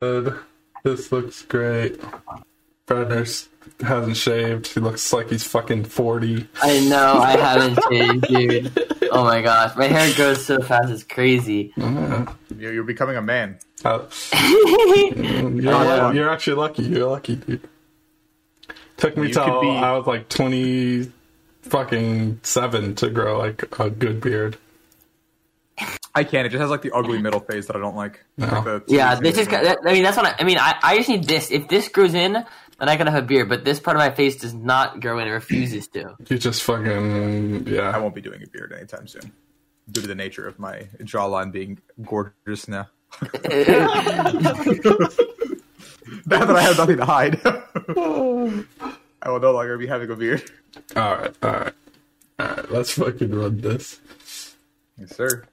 Good. This looks great. Bradner's hasn't shaved. He looks like he's fucking 40. I know I haven't changed, dude. Oh my gosh, my hair grows so fast, it's crazy. You're, you're becoming a man. Uh, you're, yeah. you're actually lucky. You're lucky, dude. Took me till be- I was like 20 fucking seven to grow like a good beard. I can't. It just has like the ugly middle phase that I don't like. Like Yeah, this is. I mean, that's what I, I mean. I, I just need this. If this grows in, then I can have a beard. But this part of my face does not grow in. It refuses to. You just fucking yeah. I won't be doing a beard anytime soon, due to the nature of my jawline being gorgeous now. now that I have nothing to hide, I will no longer be having a beard. All right, all right, all right. Let's fucking run this. Yes, sir.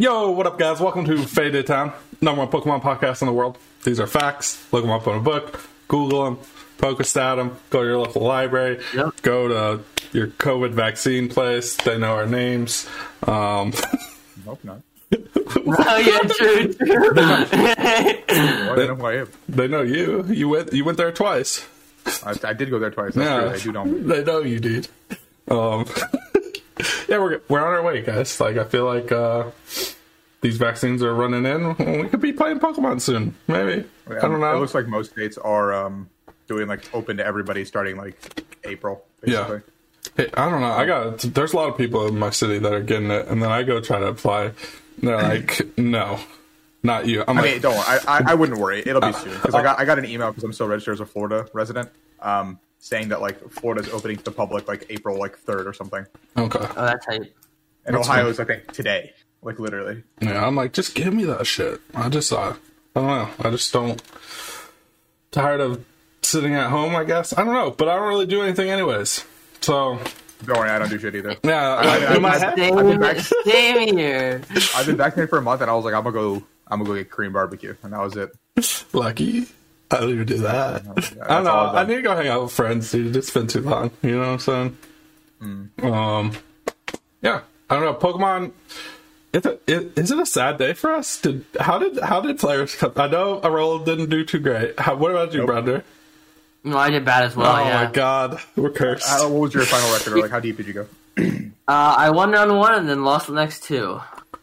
Yo, what up, guys? Welcome to Faded Town, number one Pokemon podcast in the world. These are facts. Look them up in a book, Google them, Pokestat them, go to your local library, Yep. go to your COVID vaccine place. They know our names. Um, Nope, not. Oh yeah, true. true. Well, I know who I am. they know you. You went. You went there twice. I, I did go there twice. That's Yeah, true. I do know. me. they know you, dude. Um, yeah, we're we're on our way, guys. Like I feel like uh, these vaccines are running in. We could be playing Pokemon soon, maybe. I don't know. It looks like most states are um, doing like open to everybody starting like April. Basically. Yeah. Hey, I don't know. I got there's a lot of people in my city that are getting it, and then I go try to apply. And they're like, "No, not you." I'm I like, mean, don't worry. I, I, I wouldn't worry. It'll be soon because I got I got an email because I'm still registered as a Florida resident, um, saying that like Florida's opening to the public like April like third or something, okay. Oh, that's how. You, and That's Ohio's I think today, like literally. Yeah, I'm like, just give me that shit. I just, uh, I don't know. I just don't. Tired of sitting at home. I guess I don't know, but I don't really do anything anyways. So Don't worry, I don't do shit either. yeah, I- in my I- head, same, back- same here. I've been vaccinated for a month, and I was like, I'm gonna go, I'm gonna go get Korean barbecue, and that was it. lucky. I don't even do that. That's I don't know. I've I done. need to go hang out with friends, dude. It's been too long. You know what I'm saying? Hmm. Um, yeah. I don't know. Pokemon. Is it, it, is it a sad day for us? Did how did how did players come? I know Arola didn't do too great. How, what about you, Nope. brother? No, I did bad as well. oh yeah. my god, we're cursed. Uh, what was your final record, or like how deep did you go? Uh, I won round one and then lost the next two.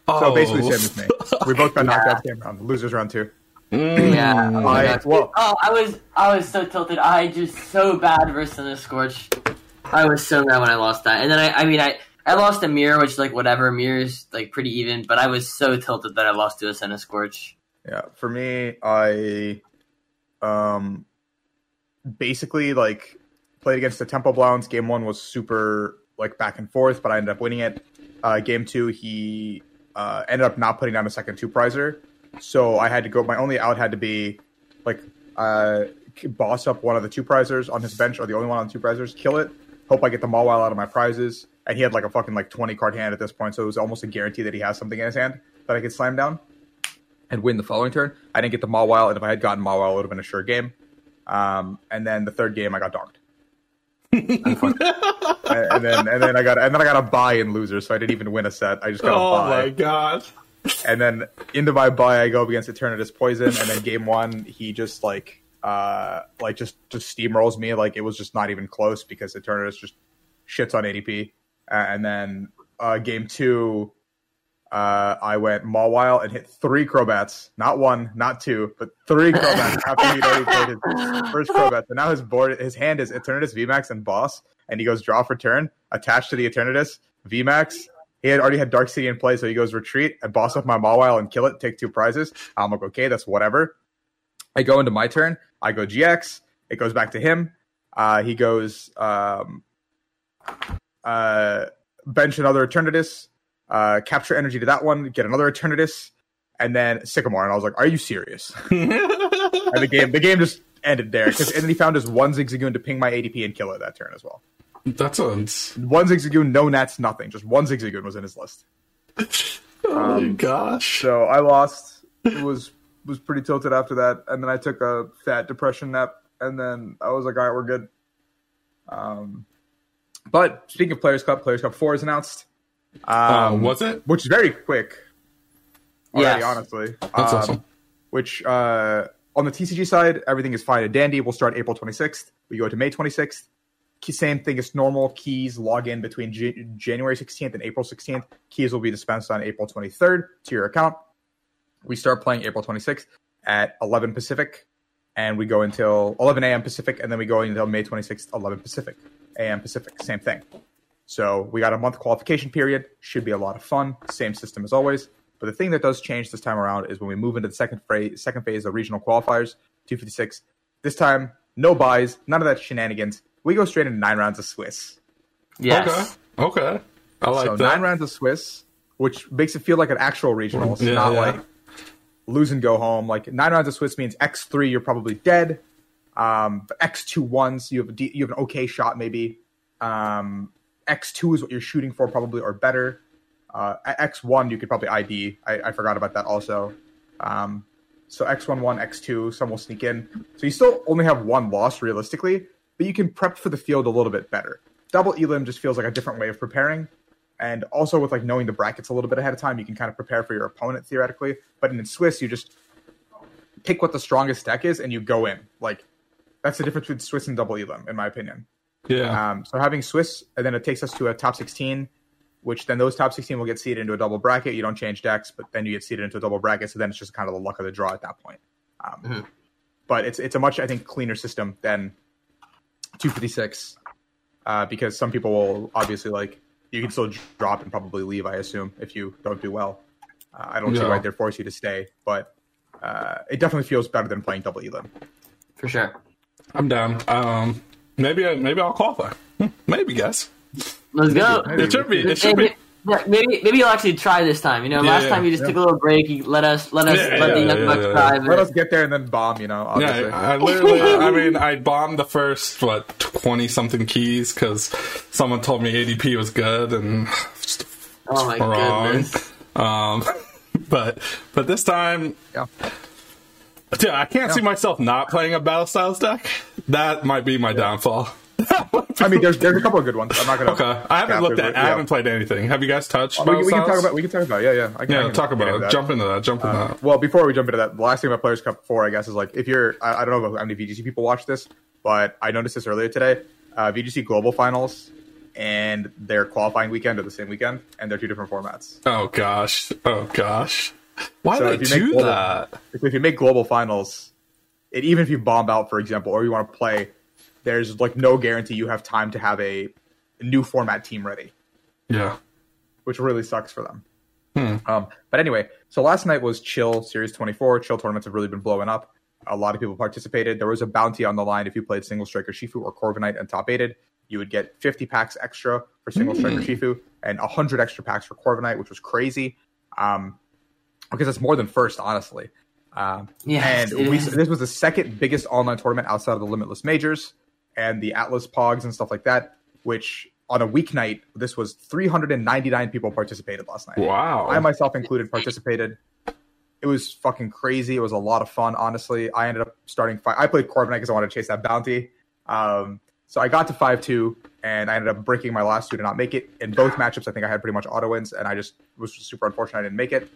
oh, So basically, same as me. We both got knocked out the same round. Losers round two. Yeah. Oh, I- well- oh, I was I was so tilted. I just so bad versus the Scorch. I was so mad when I lost that. And then I I mean I I lost a mirror, which like whatever mirror's like pretty even, but I was so tilted that I lost to a Centiskorch. Yeah, for me, I um basically like played against the Temple Blowns. Game one was super like back and forth, but I ended up winning it. Uh, game two, he uh, ended up not putting down a second two prizer, so I had to go. My only out had to be like uh, boss up one of the two prizers on his bench, or the only one on two prizers, kill it. Hope I get the Mawile out of my prizes. And he had like a fucking like twenty card hand at this point, so it was almost a guarantee that he has something in his hand that I could slam down and win the following turn. I didn't get the Mawile, and if I had gotten Mawile, it would have been a sure game. Um, and then the third game, I got donked. and, then and then I got and then I got a buy in losers, so I didn't even win a set. I just got a Oh buy. my god. And then into my buy, I go up against Eternatus Poison, and then game one, he just like uh like just just steamrolls me, like it was just not even close because Eternatus just shits on ADP. Uh, and then uh game two, uh I went Mawile and hit three Crobats, not one, not two, but three Crobats after he'd already played his first Crobat. So now his board, his hand is Eternatus, VMAX, and Boss, and he goes draw for turn, attached to the Eternatus, VMAX. He had already had Dark City in play, so he goes retreat and boss up my Mawile and kill it, take two prizes. I'm like, okay, that's whatever. I go into my turn. I go GX. It goes back to him. Uh, he goes um, uh, bench another Eternatus, uh, capture energy to that one, get another Eternatus, and then Sycamore. And I was like, are you serious? and the game, the game just ended there. 'Cause- And then he found his one Zigzagoon to ping my ADP and kill it that turn as well. That sounds. One Zigzagoon, no Nats, nothing. Just one Zigzagoon was in his list. Oh my gosh. So I lost. It was was pretty tilted after that, and then I took a fat depression nap and then I was like, all right, we're good. Um, but speaking of Players Cup, Players Cup Four is announced. Uh, Um, was it? which is very quick. Already, Yes. honestly. That's Um, awesome. Which uh, on the TCG side, everything is fine and dandy. We'll start April 26th. We go to May 26th. Same thing as normal. Keys log in between J- January 16th and April 16th. Keys will be dispensed on April 23rd to your account. We start playing April 26th at 11 Pacific, and we go until 11 a.m. Pacific, and then we go until May 26th, 11 Pacific, a.m. Pacific. Same thing. So we got a month qualification period. Should be a lot of fun. Same system as always. But the thing that does change this time around is when we move into the second phase, second phase of regional qualifiers, 256. This time, no buys, none of that shenanigans. We go straight into nine rounds of Swiss. Yes. Okay. Okay. I like so that. nine rounds of Swiss, which makes it feel like an actual regional. It's Yeah, not yeah. like lose and go home. Like nine rounds of Swiss means X three, you're probably dead. Um, but X two ones, you have a de- you have an okay shot maybe. Um, X two is what you're shooting for probably or better. Uh, X one you could probably ID. I, I forgot about that also. Um, so X one one X two, some will sneak in. So you still only have one loss realistically, but you can prep for the field a little bit better. Double elim just feels like a different way of preparing and also with like knowing the brackets a little bit ahead of time, you can kind of prepare for your opponent theoretically. But in Swiss, you just pick what the strongest deck is and you go in. Like that's the difference between Swiss and double elim, in my opinion. Yeah. Um, so having Swiss, and then it takes us to a top 16, which then those top 16 will get seeded into a double bracket. You don't change decks, but then you get seeded into a double bracket. So then it's just kind of the luck of the draw at that point. Um, Mhm. But it's it's a much I think cleaner system than 256 uh, because some people will obviously like you can still drop and probably leave. I assume if you don't do well. Uh, I don't see why they're force you to stay, but uh, it definitely feels better than playing double elim. For sure. I'm down. Um, maybe I, maybe I'll qualify. Hmm, Maybe, guys. Let's go. maybe. It should be. It Hey, should be. may- Maybe maybe you'll actually try this time. You know, Yeah, last yeah, time you just yeah. took a little break. You let us let us Yeah, let the yeah, young yeah, bucks yeah, try. yeah. Let us get there and then bomb. You know, obviously. Yeah, I, I literally. I mean, I bombed the first what twenty something keys because someone told me ADP was good and just oh my wrong. goodness. Um, but but this time, yeah. Dude, I can't see myself not playing a battle styles deck. That might be my downfall. I mean, there's there's a couple of good ones. I'm not gonna. Okay, I haven't looked but- at. I haven't played anything. Have you guys touched? We, we can talk about. We can talk about. Yeah, yeah. I can, I Yeah, can talk about it. Jump into that. Jump into Uh, that. well, before we jump into that, the last thing about Players Cup Four, I guess, is like if you're. I, I don't know how many VGC people watch this, but I noticed this earlier today. Uh, VGC Global Finals and their qualifying weekend are the same weekend, and they're two different formats. Oh gosh. Oh gosh. Why So do they you do global- that? If you make Global Finals, and even if you bomb out, for example, or you want to play, there's like no guarantee you have time to have a new format team ready. Yeah. which really sucks for them. Um, but anyway, so last night was Chill Series 24. Chill tournaments have really been blowing up. A lot of people participated. There was a bounty on the line if you played Single Strike Urshifu or Corviknight and top aided. You would get 50 packs extra for Single Strike Urshifu and 100 extra packs for Corviknight, which was crazy. Um, because it's more than first, honestly. Um, Yes, and we, this was the second biggest online tournament outside of the Limitless Majors and the Atlas Pogs and stuff like that. Which on a weeknight, this was 399 people participated last night. Wow. I myself included participated. It was fucking crazy. It was a lot of fun, honestly. I ended up starting five. I played Corviknight because I wanted to chase that bounty. Um, so I got to five two, and I ended up breaking my last two to not make it. In both matchups, I think I had pretty much auto wins, and I just was super unfortunate I didn't make it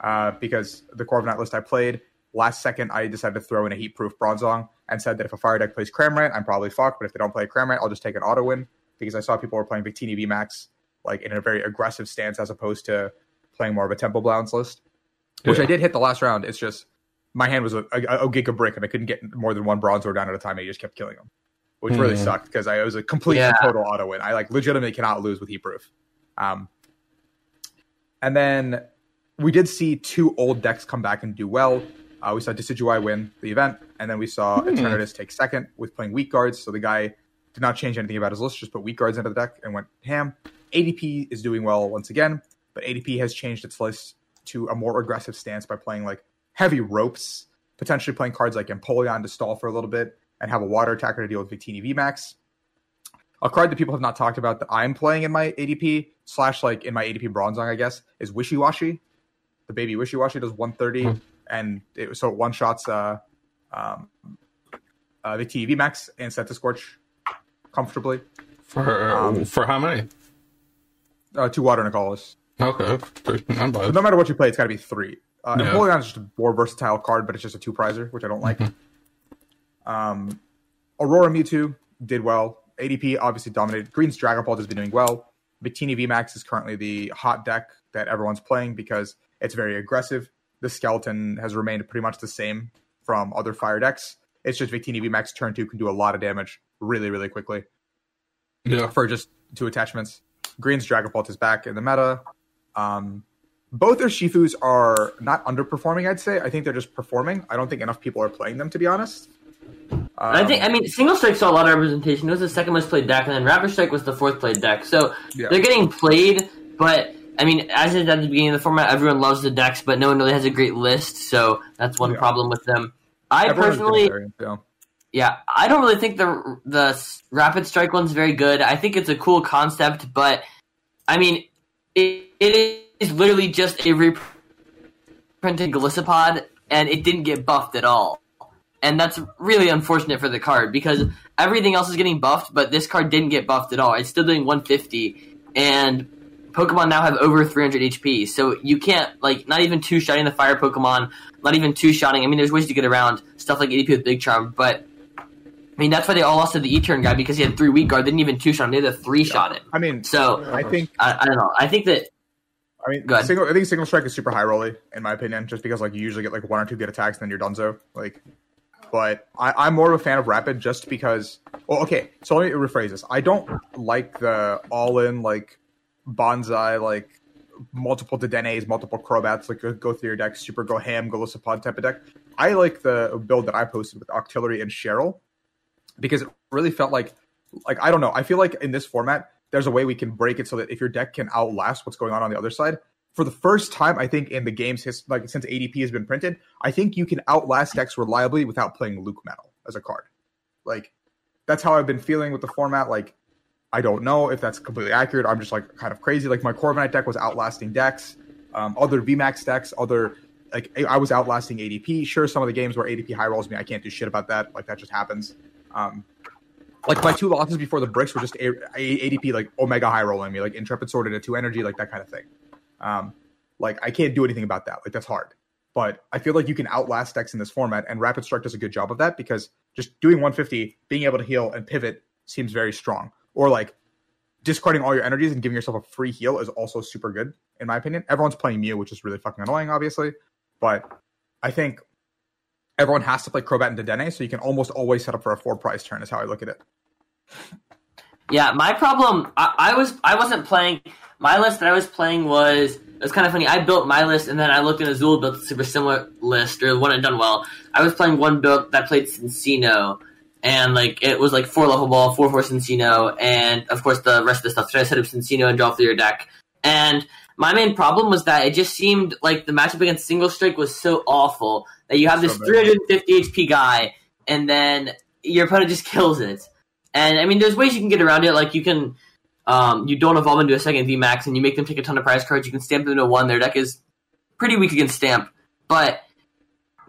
uh, because the Corviknight list I played last second I decided to throw in a heat proof Bronzong and said that if a fire deck plays Cramorant, I'm probably fucked. But if they don't play Cramorant, I'll just take an auto win because I saw people were playing Victini VMAX like in a very aggressive stance as opposed to playing more of a Temple Blounds list, which Yeah. I did hit the last round. It's just my hand was a, a, a giga brick and I couldn't get more than one Bronzor down at a time. And he just kept killing them, which really Hmm. sucked because I it was a complete Yeah. total auto win. I like legitimately cannot lose with heat proof. Um, and then we did see two old decks come back and do well. Uh, we saw Decidueye win the event, and then we saw Eternatus take second with playing weak guards. So the guy did not change anything about his list, just put weak guards into the deck and went ham. ADP is doing well once again, but ADP has changed its list to a more aggressive stance by playing like heavy ropes, potentially playing cards like Empoleon to stall for a little bit and have a water attacker to deal with Victini VMAX. A card that people have not talked about that I'm playing in my ADP slash like in my ADP Bronzong, I guess, is Wishiwashi. The baby Wishiwashi does 130, and it, was so it one shots uh, um, uh, the TV Max and Centiskorch comfortably. For Um, for how many? Uh, two water colorless. Okay, bad. No matter what you play, it's got to be three. Uh, Yeah. Empoleon's just a more versatile card, but it's just a two prizer, which I don't like. Mm-hmm. Um, Aurora Mewtwo did well. ADP obviously dominated. Green's Dragapult has been doing well. Victini VMAX is currently the hot deck that everyone's playing because it's very aggressive. The skeleton has remained pretty much the same from other fire decks. It's just Victini VMAX turn two can do a lot of damage really, really quickly Yeah, for just two attachments. Green's Dragapult is back in the meta. Um, both their Urshifus are not underperforming, I'd say. I think they're just performing. I don't think enough people are playing them, to be honest. Um, I think I mean Single Strike saw a lot of representation. It was the second most played deck, and then Rapid Strike was the fourth played deck. So Yeah. they're getting played, but I mean, as is at the beginning of the format, everyone loves the decks, but no one really has a great list. So that's one Yeah. problem with them. I everyone's personally, yeah. yeah, I don't really think the the Rapid Strike one's very good. I think it's a cool concept, but I mean, it, it is literally just a reprinted Golisopod, and it didn't get buffed at all. And that's really unfortunate for the card because everything else is getting buffed, but this card didn't get buffed at all. It's still doing 150, and Pokemon now have over 300 HP, so you can't like not even two shotting the fire Pokemon, not even two shotting. I mean, there's ways to get around stuff like ADP with Big Charm, but I mean that's why they all lost to the E-turn guy because he had three weak guard. They didn't even two shot him; they had a three shot it. I mean, So I think I, I don't know. I think that I mean, single. I think single strike is super high rolly in my opinion, just because like you usually get like one or two good attacks, and then you're donezo. Like, but I, I'm more of a fan of rapid just because. Well, okay, so let me rephrase this. I don't like the all-in like bonsai like multiple Dedennes, multiple Crobats, like go, through your deck, super go ham, go Golisopod type of deck. I like the build that I posted with Octillery and Cheryl because it really felt like like I don't know. I feel like in this format, there's a way we can break it so that if your deck can outlast what's going on on the other side. For the first time, I think in the game's his, like since ADP has been printed, I think you can outlast decks reliably without playing LucMetal as a card. Like that's how I've been feeling with the format. Like I don't know if that's completely accurate. I'm just like kind of crazy. Like my Corviknight deck was outlasting decks, um, other VMAX decks, other like I was outlasting ADP. Sure, some of the games where ADP high rolls me, I can't do shit about that. Like that just happens. Um, like my two losses before the bricks were just a- a- ADP like Omega high rolling me, like Intrepid Sword into two energy, like that kind of thing. Um, like I can't do anything about that. Like that's hard. But I feel like you can outlast decks in this format, and Rapid Strike does a good job of that because just doing 150, being able to heal and pivot seems very strong. Or like discarding all your energies and giving yourself a free heal is also super good, in my opinion. Everyone's playing Mew, which is really fucking annoying, obviously. But I think everyone has to play Crobat and Dedenne, so you can almost always set up for a four prize turn, is how I look at it. Yeah, my problem. I, I was I wasn't playing. My list that I was playing was it was kind of funny. I built my list and then I looked at Azul built a super similar list or one had done well. I was playing one build that played Cinccino, and like it was like four level ball, four four Cinccino, and of course the rest of the stuff. So I set up Cinccino and draw through your deck. And my main problem was that it just seemed like the matchup against Single Strike was so awful that you have this So 350 HP guy, and then your opponent just kills it. And I mean, there's ways you can get around it. Like you can, um, you don't evolve into a second VMAX, and you make them take a ton of prize cards. You can stamp them to one. Their deck is pretty weak against stamp, but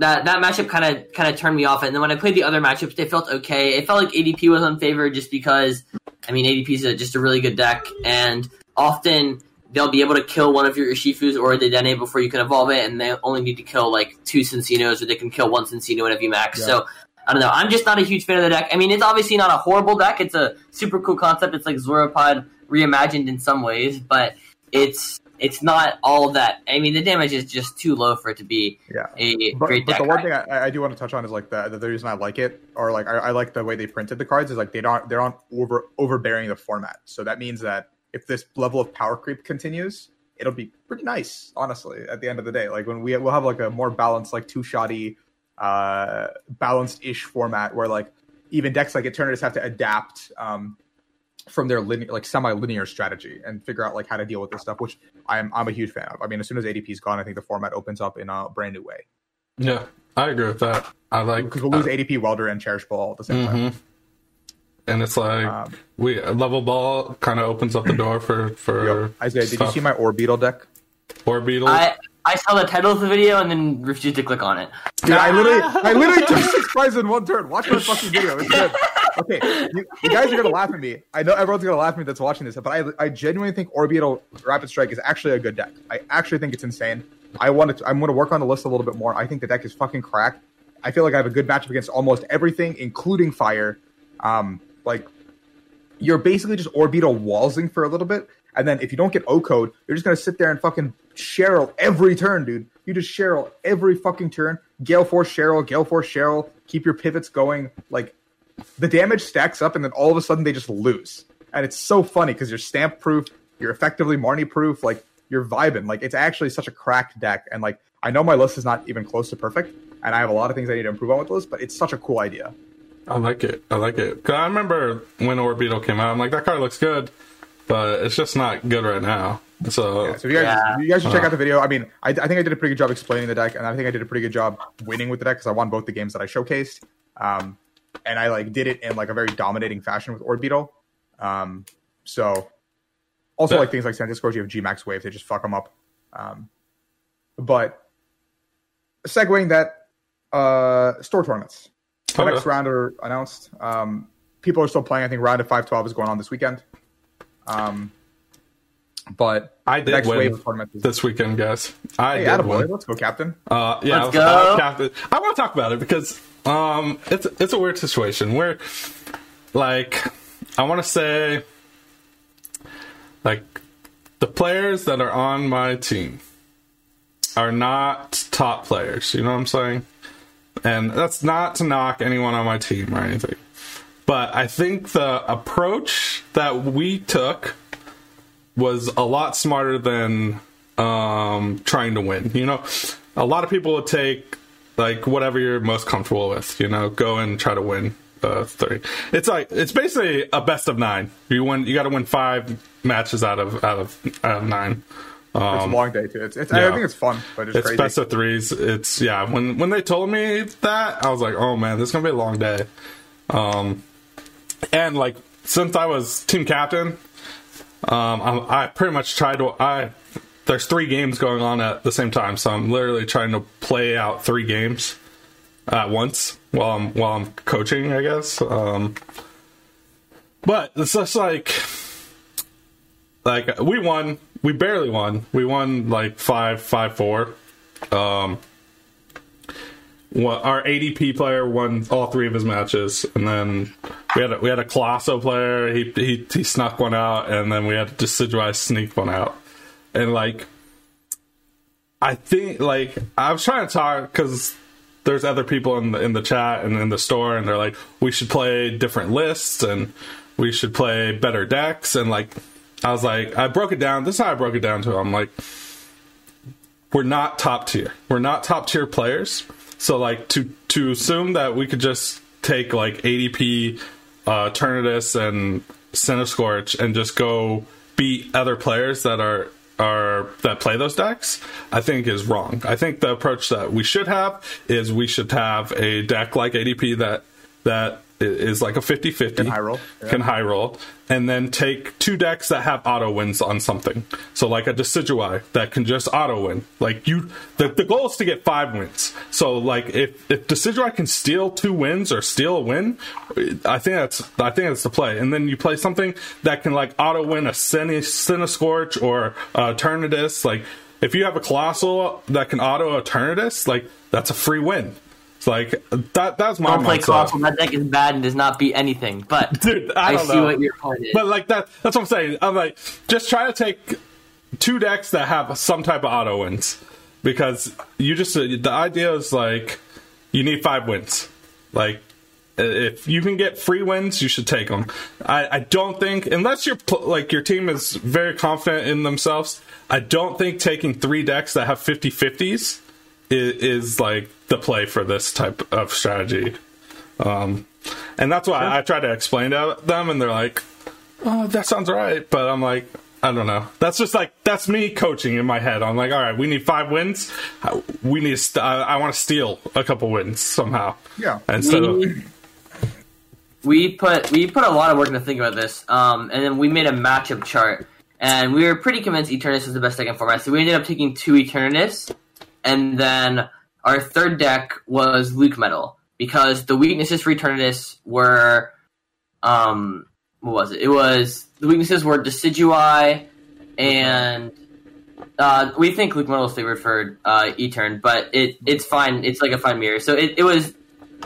that that matchup kind of kind of turned me off. And then when I played the other matchups, they felt okay. It felt like ADP was unfavored just because, I mean, ADP is just a really good deck, and often they'll be able to kill one of your Urshifus or the Dene before you can evolve it, and they only need to kill like two Cinccinos, or they can kill one Cinccino in a VMAX. Yeah. So I don't know. I'm just not a huge fan of the deck. I mean, it's obviously not a horrible deck. It's a super cool concept. It's like Zoropod reimagined in some ways, but it's it's not all that. I mean, the damage is just too low for it to be Yeah. a But, great but deck. the one thing I, I do want to touch on is like the, the reason I like it, or like I, I like the way they printed the cards is like they don't they're not over overbearing the format. So that means that if this level of power creep continues, it'll be pretty nice, honestly. At the end of the day, like when we we'll have like a more balanced, like two shoddy, uh, balanced ish format where like even decks like Eternatus have to adapt um, from their linear, like semi-linear strategy and figure out like how to deal with this stuff, which I'm I'm a huge fan of. I mean, as soon as ADP is gone, I think the format opens up in a brand new way Yeah, I agree with that. I like because we'll lose ADP, Welder, and Cherish Ball all at the same time. Mhm. and it's like Um, we level ball kind of opens up the door for for Yo, Isaiah, did you see my Orbeetle deck? Orbeetle. I I saw the title of the video and then refused to click on it. Dude, I literally, I literally took six prizes in one turn. Watch my fucking video. It's good. Okay, you, you guys are gonna laugh at me. I know everyone's gonna laugh at me that's watching this, but I, I genuinely think Orbeetle Rapid Strike is actually a good deck. I actually think it's insane. I want to, I'm gonna work on the list a little bit more. I think the deck is fucking cracked. I feel like I have a good matchup against almost everything, including fire. Um, like you're basically just Orbeetle walsing for a little bit, and then if you don't get O code, you're just gonna sit there and fucking Cheryl every turn, dude. You just Cheryl every fucking turn. Gale Force Cheryl, Gale Force Cheryl. Keep your pivots going. Like the damage stacks up, and then all of a sudden they just lose, and it's so funny because you're stamp proof. You're effectively Marnie proof. Like you're vibing. Like it's actually such a cracked deck, and like I know my list is not even close to perfect, and I have a lot of things I need to improve on with the list, but it's such a cool idea. I like it. I like it. Cause I remember when Orbeetle came out, I'm like, that card looks good, but it's just not good right now. So, Yeah, so if you guys, Yeah. you guys should check Uh. out the video. I mean, I, I think I did a pretty good job explaining the deck, and I think I did a pretty good job winning with the deck because I won both the games that I showcased. Um, and I like did it in like a very dominating fashion with Orbeetle. Um, so also Yeah. like things like Centiskorch, you have G Max Wave, they just fuck them up. Um, but segueing that, uh, store tournaments. The Okay. next round are announced. Um, people are still playing. I think round of five twelve is going on this weekend. Um, but I did next win wave of is this weekend, guys. I Hey, did attaboy. win. Let's go, Captain. Uh, yeah, Let's I, was, I, go. captain. I want to talk about it because um, it's it's a weird situation where, like, I want to say, like, the players that are on my team are not top players. You know what I'm saying? And that's not to knock anyone on my team or anything, but I think the approach that we took was a lot smarter than um, trying to win. You know, a lot of people would take like whatever you're most comfortable with. You know, go and try to win uh, three. It's like it's basically a best of nine. You win. You got to win five matches out of out of out of nine. It's Um, a long day too. It's, it's I think it's fun, but it's, it's crazy. best of threes. It's yeah. When when they told me that, I was like, oh man, this is gonna be a long day. Um, and like since I was team captain, um, I, I pretty much tried to. I there's three games going on at the same time, so I'm literally trying to play out three games at once while I'm while I'm coaching. I guess. Um, but it's just like like we won we barely won we won like five five four um well, our ADP player won all three of his matches, and then we had a, we had a Coalossal player. He, he he snuck one out, and then we had Decidueye sneak one out. And like, I think like I was trying to talk because there's other people in the in the chat and in the store, and they're like, we should play different lists and we should play better decks. And like, I was like, I broke it down. This is how I broke it down to him. Like, we're not top tier. We're not top tier players. So like to to assume that we could just take like ADP, uh, Eternatus and Centiskorch and just go beat other players that are are that play those decks, I think is wrong. I think the approach that we should have is we should have a deck like ADP that that is like a 50-50 Can high roll, yeah. can high roll. And then take two decks that have auto wins on something. So like a decidueye that can just auto win. Like you the, the goal is to get five wins. So like if if decidueye can steal two wins or steal a win i think that's i think that's the play. And then you play something that can like auto win a Cine- Centiskorch or uh Eternatus. like if you have a Coalossal that can auto Eternatus, like that's a free win it's like that that's my Don't play. Coalossal. That deck is bad and does not beat anything. But Dude, I I, see know. what your point is. But like that that's what I'm saying. I'm like just try to take two decks that have some type of auto wins because you just the idea is like you need five wins. Like if you can get free wins, you should take them. I, I don't think unless you're like your team is very confident in themselves. I don't think taking three decks that have 50 50s is, is like the play for this type of strategy. Um, and that's why I try to explain to them, and they're like, "Oh, that sounds right," but I'm like, I don't know. That's just like that's me coaching in my head. I'm like, all right, we need five wins. We need. St- I, I want to steal a couple wins somehow. Yeah. Instead of we, we put we put a lot of work into thinking about this, um, and then we made a matchup chart. and we were pretty convinced Eternatus was the best deck in format. So we ended up taking two Eternatus, and then our third deck was LucMetal because the weaknesses for Eternatus were, um, what was it? It was the weaknesses were Decidueye and. Uh, we think LucMetal is favored for uh, E-turn, but it it's fine. It's like a fine mirror. So it, it was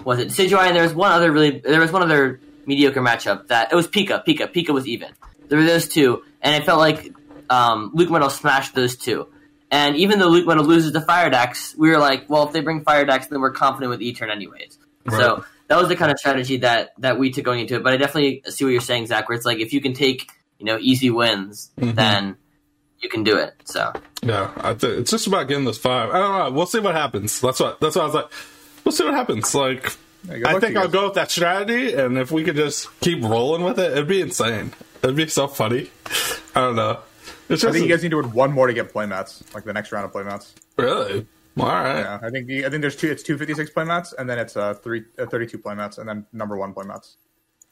was it Decidueye and there was one other really there was one other mediocre matchup that it was Pika. Pika. Pika was even. There were those two, and it felt like um, LucMetal smashed those two. And even though LucMetal loses to Fire Decks, we were like, well, if they bring Fire Decks, then we're confident with E-turn anyways. Right. So that was the kind of strategy that that we took going into it. But I definitely see what you're saying, Zach. Where it's like if you can take you know easy wins, Mhm. then you can do it. So Yeah, I th- it's just about getting this five. I don't know. We'll see what happens. That's what. That's what I was like. We'll see what happens. Like, Yeah, I think I'll go with that strategy, and if we could just keep rolling with it, it'd be insane. It'd be so funny. I don't know. It's I just think you guys need to win one more to get playmats, like the next round of playmats. really all right. Yeah, I think I think there's two. It's two fifty six playmats, and then it's uh three uh, thirty two playmats, and then number one playmats.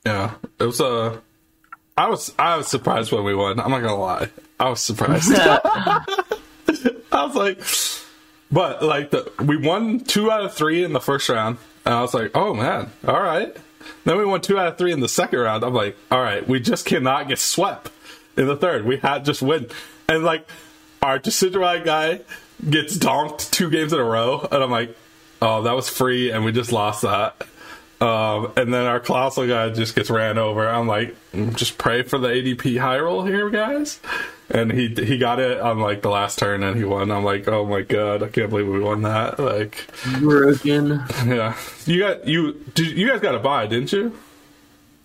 Yeah, it was Uh, I was I was surprised when we won. I'm not gonna lie. I was surprised. I was like, but like the we won two out of three in the first round, and I was like, oh man, all right. Then we won two out of three in the second round. I'm like, all right, we just cannot get swept in the third. We had just win, and like our Decidueye guy gets donked two games in a row, and I'm like, oh, that was free, and we just lost that. Um, and then our Coalossal guy just gets ran over. I'm like, just pray for the ADP high roll here, guys. And he he got it on like the last turn, and he won. I'm like, oh my god, I can't believe we won that. Like, broken. yeah, you got you did, you guys got a buy, didn't you?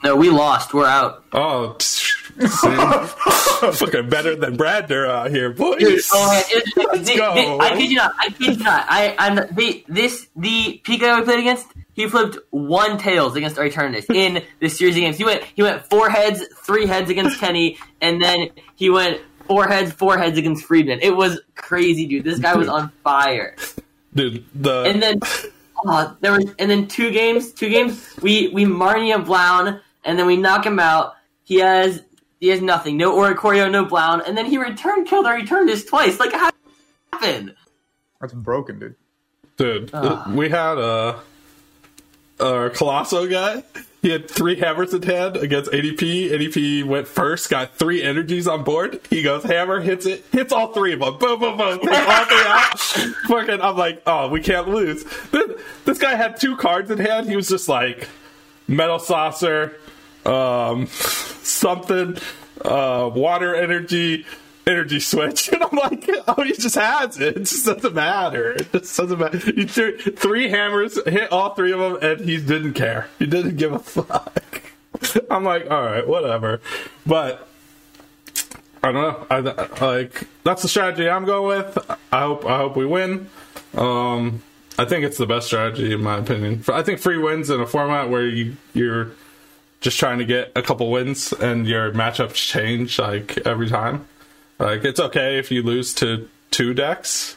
No, we lost. We're out. Oh, see? fucking better than Bradner out here, boys. Dude, oh, man, it, Let's the- go. the- I kid you not. I kid you not. I, I'm the, this the Pika that we played against. He flipped one tails against our Eternatus in this series of games. He went he went four heads, three heads against Kenny, and then he went four heads, four heads against Friedman. It was crazy, dude. This guy was on fire. Dude, the And then uh, there was and then two games, two games. We we Marnia Blown, and then we knock him out. He has he has nothing, no Oricorio, no Blown, and then he returned killed our Eternatus twice. Like how did that happen? That's broken, dude. Dude, Ah. we had a our Coalossal guy. He had three hammers in hand against ADP. ADP went first, got three energies on board. He goes hammer, hits it, hits all three of them. Boom, boom, boom. Takes all three out. Fucking, I'm like, oh, we can't lose. This, this guy had two cards in hand. He was just like metal saucer, um, something, uh, water energy, energy switch. And I'm like, oh, he just has it. It just doesn't matter. It just doesn't matter. He threw three hammers, hit all three of them, and he didn't care. He didn't give a fuck. I'm like, all right, whatever. But I don't know. I like that's the strategy I'm going with. I hope I hope we win. Um, I think it's the best strategy in my opinion. I think free wins in a format where you you're just trying to get a couple wins and your matchups change like every time. Like it's okay if you lose to two decks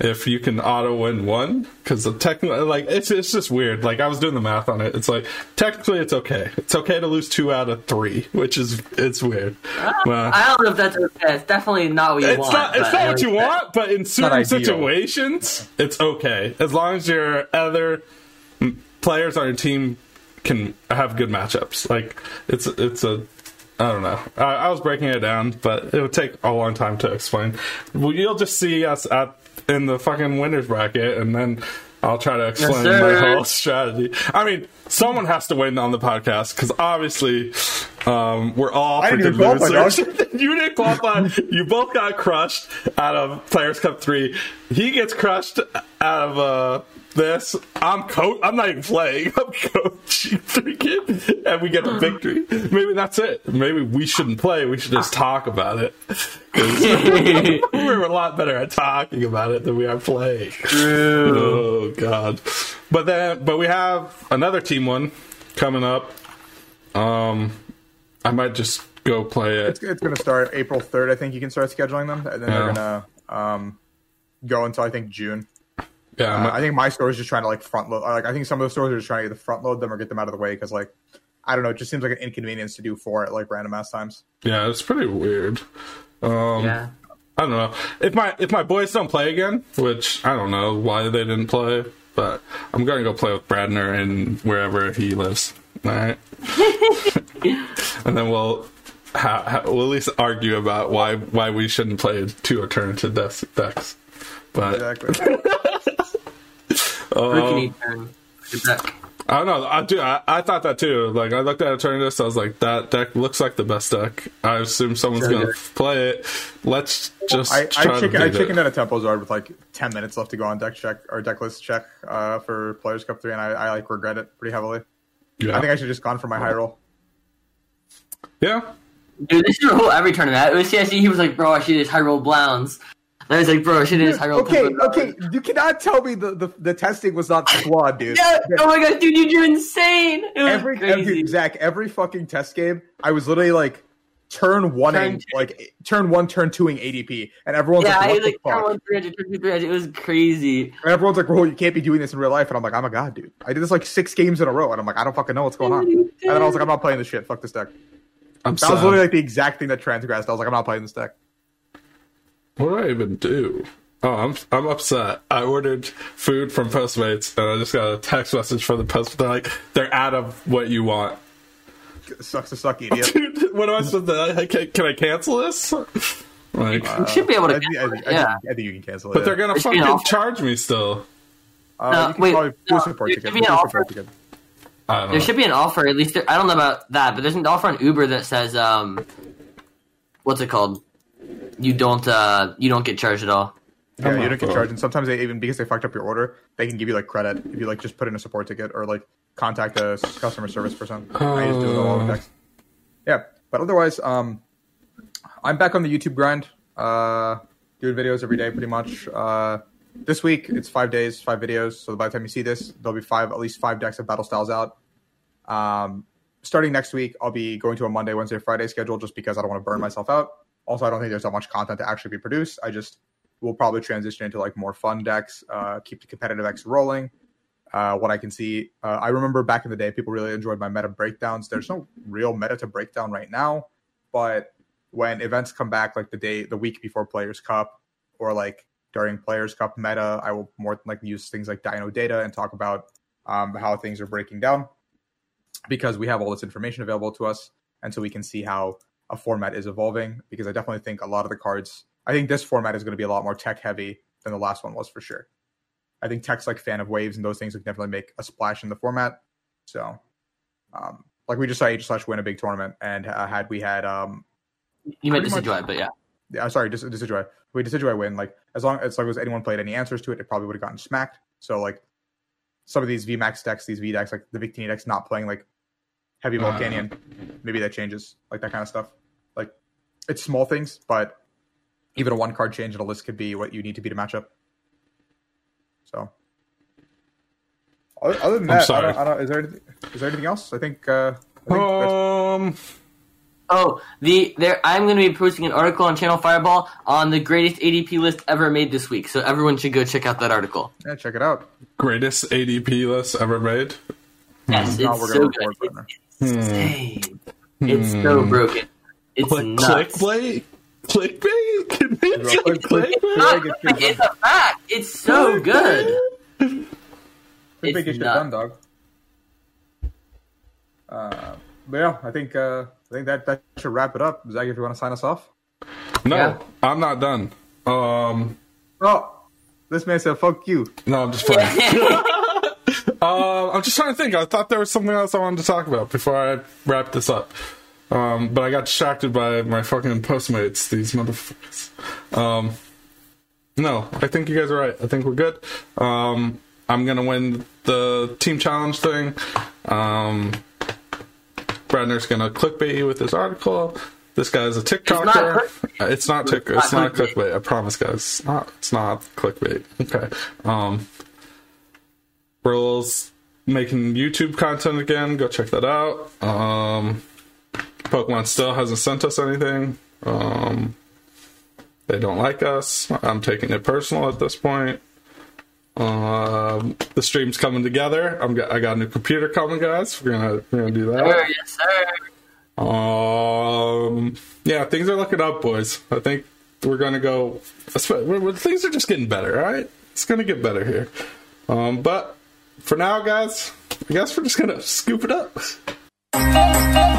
if you can auto win one because technically like it's it's just weird. Like I was doing the math on it. It's like technically it's okay. It's okay to lose two out of three, which is it's weird. Ah, well, I don't know if that's okay. It's definitely not what you it's want. not it's but not what you want, but in certain situations, it's okay as long as your other players on your team can have good matchups. Like it's it's a I don't know. I, I was breaking it down, but it would take a long time to explain. Well, you'll just see us at in the fucking winners bracket, and then I'll try to explain my whole strategy. I mean, someone has to win on the podcast because obviously um, we're all I didn't freaking even losers. you didn't qualify. you both got crushed out of Players Cup three. He gets crushed out of uh, this. I'm coach. I'm not even playing. I'm coaching freaking, and we get the victory. Maybe that's it. Maybe we shouldn't play. We should just talk about it. 'Cause We're a lot better at talking about it than we are playing. Oh god. But then, but we have another team one coming up. Um, I might just go play it. It's, it's going to start April 3rd. I think you can start scheduling them, and then Yeah. they're going to um, go until I think June. Yeah, Uh, my- I think my store is just trying to like front load. Like I think some of the stores are just trying to either front load them or get them out of the way because like I don't know, it just seems like an inconvenience to do four at like random ass times. Yeah, it's pretty weird. Um, Yeah. I don't know if my if my boys don't play again, which I don't know why they didn't play, but I'm gonna go play with Bradner and wherever he lives. All right, and then we'll ha- ha- we'll at least argue about why why we shouldn't play two alternative decks. decks. But Exactly. Um, eat turn. Good deck. I don't know. I do. I, I thought that too. Like I looked at alternatives, I was like, that deck looks like the best deck. I assume someone's So gonna good. play it. Let's just I, I, try chicken, to I beat chickened out a tempo zard with like ten minutes left to go on deck check or deck list check uh, for Players Cup three, and I, I like regret it pretty heavily. Yeah. I think I should just gone for my high roll. Yeah. Dude, this is your whole every tournament. It was CSC, he was like, bro, I should just high roll Blowns. And I was like, bro, I should just high roll Okay, Tempo okay, you cannot tell me the, the, the testing was not flawed, dude. Yeah, oh my god, dude, you're insane. It was every, crazy. every Zach, every fucking test game, I was literally like turn one Turn two. like turn one, turn two ing ADP, and everyone's yeah, like, what was like, fuck? turn one, 300, turn two, 300. It was crazy. And everyone's like, bro, you can't be doing this in real life, and I'm like, oh I'm a god, dude. I did this like six games in a row, and I'm like, I don't fucking know what's going on. And then I was like, I'm not playing this shit. Fuck this deck. I'm That was sad. literally like the exact thing that transgressed. I was like, I'm not playing this deck. What do I even do? Oh, I'm I'm upset. I ordered food from Postmates and I just got a text message from the Postmates. They're like, they're out of what you want. Sucks to suck, idiot. Dude, what am I supposed to? I can, can I cancel this? Like, You should be able to I, think- I, think- I, yeah. think, I think you can cancel it. but yeah. they're gonna It should be fucking charge me still. Uh, No, you can wait, probably do no, a support there ticket. should be Do an offer. support ticket. I don't There know. should be an offer, at least. There, I don't know about that, but there's an offer on Uber that says, um, what's it called? You don't, uh, you don't get charged at all. Yeah, I'm you don't get charged, and sometimes they even because they fucked up your order, they can give you like credit if you like just put in a support ticket or like contact a customer service person. I just do it all over text. Yeah, but otherwise, um, I'm back on the YouTube grind, uh, doing videos every day pretty much. Uh, this week it's five days, five videos. So by the time you see this, there'll be five, at least five decks of battle styles out. Um, starting next week, I'll be going to a Monday, Wednesday, Friday schedule just because I don't want to burn myself out. Also, I don't think there's that much content to actually be produced. I just will probably transition into like more fun decks, uh, keep the competitive decks rolling. Uh, what I can see, uh, I remember back in the day, people really enjoyed my meta breakdowns. There's no real meta to break down right now, but when events come back, like the day, the week before Players Cup, or like during Players Cup meta, I will more likely use things like Dino data and talk about um, how things are breaking down because we have all this information available to us, and so we can see how a format is evolving. Because I definitely think a lot of the cards, I think this format is going to be a lot more tech heavy than the last one was for sure. I think techs like fan of waves and those things would definitely make a splash in the format. So, um, like we just saw H slash win a big tournament, and uh, had we had um, You meant Pretty Decidueye, but yeah. Yeah, I'm sorry, Dis- Decidueye. We Decidueye win. Like as long as long as anyone played any answers to it, it probably would have gotten smacked. So like some of these VMAX decks, these V decks, like the Victini decks, not playing like heavy Uh. Volcanion, maybe that changes, like that kind of stuff. Like it's small things, but even a one card change in a list could be what you need to be to match up. So. Other other than I'm that, I don't, I don't, is there anything, is there anything else? I think. Uh, I think that's Um, Oh, the there. I'm going to be posting an article on Channel Fireball on the greatest ADP list ever made this week. So everyone should go check out that article. yeah, check it out. greatest ADP list ever made. Yes, Now it's so good. record. It's insane. It's so broken. It's Click, nuts. clickbait, clickbait. Can we Real say quick, click, clickbait? Not like, it's a fact. It's so good. Think they It's get shit done, dog. Uh, but yeah, I think uh, I think that that should wrap it up. Zach, if you want to sign us off. No, Yeah. I'm not done. Um, Oh, this man said, "Fuck you." no, I'm just playing. Uh, I'm just trying to think. I thought there was something else I wanted to talk about before I wrap this up. Um, but I got distracted by my fucking Postmates, these motherfuckers. Um, no, I think you guys are right. I think we're good. Um, I'm gonna win the team challenge thing. Um, Bradner's gonna clickbait you with this article. This guy's a TikToker. Uh, It's not, tick- It's It's not not clickbait. clickbait. I promise, guys. It's not. It's not clickbait. Okay. Um, Brill's making YouTube content again. Go check that out. Um, Pokemon still hasn't sent us anything. Um, they don't like us. I'm taking it personal at this point. Um, the stream's coming together. I'm got, I got a new computer coming, guys. We're gonna we're gonna do that. Sir, yes, sir. Um, yeah, things are looking up, boys. I think we're gonna go. Things are just getting better. All right, it's gonna get better here. Um, but for now, guys, I guess we're just gonna scoop it up.